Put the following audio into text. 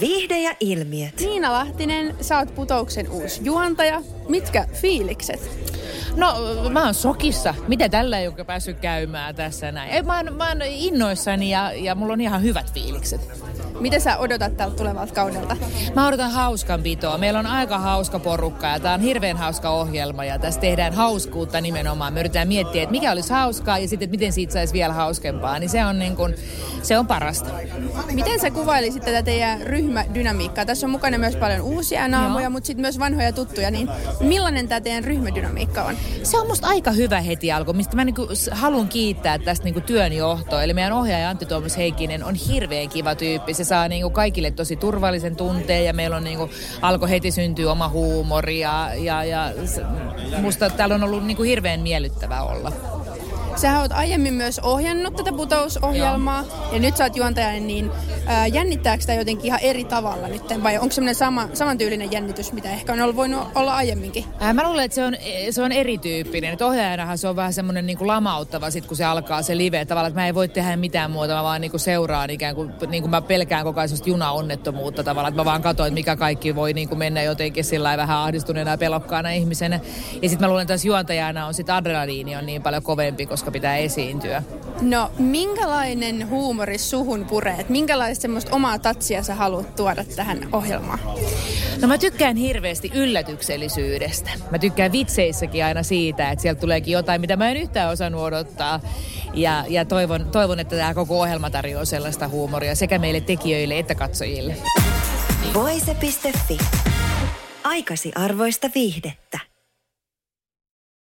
Viihde ja ilmiöt. Niina Lahtinen, sä oot putouksen uusi juontaja. Mitkä fiilikset? No mä oon sokissa. Mitä tällä ei ole päässyt käymään tässä näin? Ei, mä, oon, mä oon innoissani ja, ja mulla on ihan hyvät fiilikset. Mitä sä odotat tältä tulevalta kaudelta? Mä odotan hauskanpitoa. Meillä on aika hauska porukka ja tää on hirveän hauska ohjelma ja tässä tehdään hauskuutta nimenomaan. Me yritetään miettiä, että mikä olisi hauskaa ja sitten, että miten siitä saisi vielä hauskempaa. Niin se on, niin kun, se on parasta. Miten sä kuvailisit tätä teidän ryhmädynamiikkaa? Tässä on mukana myös paljon uusia naamoja, mutta sitten myös vanhoja tuttuja. Niin millainen tämä teidän ryhmädynamiikka on? Se on musta aika hyvä heti alku, mistä mä niinku haluan kiittää tästä niinku työnjohtoa. Eli meidän ohjaaja Antti Tuomas Heikkinen on hirveän kiva tyyppi. Se saa niinku kaikille tosi turvallisen tunteen ja meillä on niinku, alkoi heti syntyä oma huumori ja, ja, ja musta täällä on ollut niinku hirveän miellyttävää olla. Sä oot aiemmin myös ohjannut tätä putousohjelmaa ja nyt sä oot juontaja, niin ää, jännittääkö sitä jotenkin ihan eri tavalla nyt vai onko semmoinen sama, samantyylinen jännitys, mitä ehkä on ollut voinut olla aiemminkin? Ää, mä luulen, että se on, se on erityyppinen. Että ohjaajanahan se on vähän semmoinen niin lamauttava sit, kun se alkaa se live. Tavallaan, että mä en voi tehdä mitään muuta, mä vaan niin kuin seuraan ikään kuin, niin kuin mä pelkään koko ajan junaonnettomuutta tavallaan. Että mä vaan katsoin, että mikä kaikki voi niin kuin mennä jotenkin sillä vähän ahdistuneena ja pelokkaana ihmisenä. Ja sitten mä luulen, että tässä juontajana on sit adrenaliini on niin paljon kovempi, koska pitää esiintyä. No, minkälainen huumori suhun puree? Minkälaista semmoista omaa tatsia sä haluat tuoda tähän ohjelmaan? No mä tykkään hirveästi yllätyksellisyydestä. Mä tykkään vitseissäkin aina siitä, että sieltä tuleekin jotain, mitä mä en yhtään osannut odottaa. Ja, ja toivon, toivon, että tämä koko ohjelma tarjoaa sellaista huumoria sekä meille tekijöille että katsojille. Voise.fi. Aikasi arvoista viihdettä.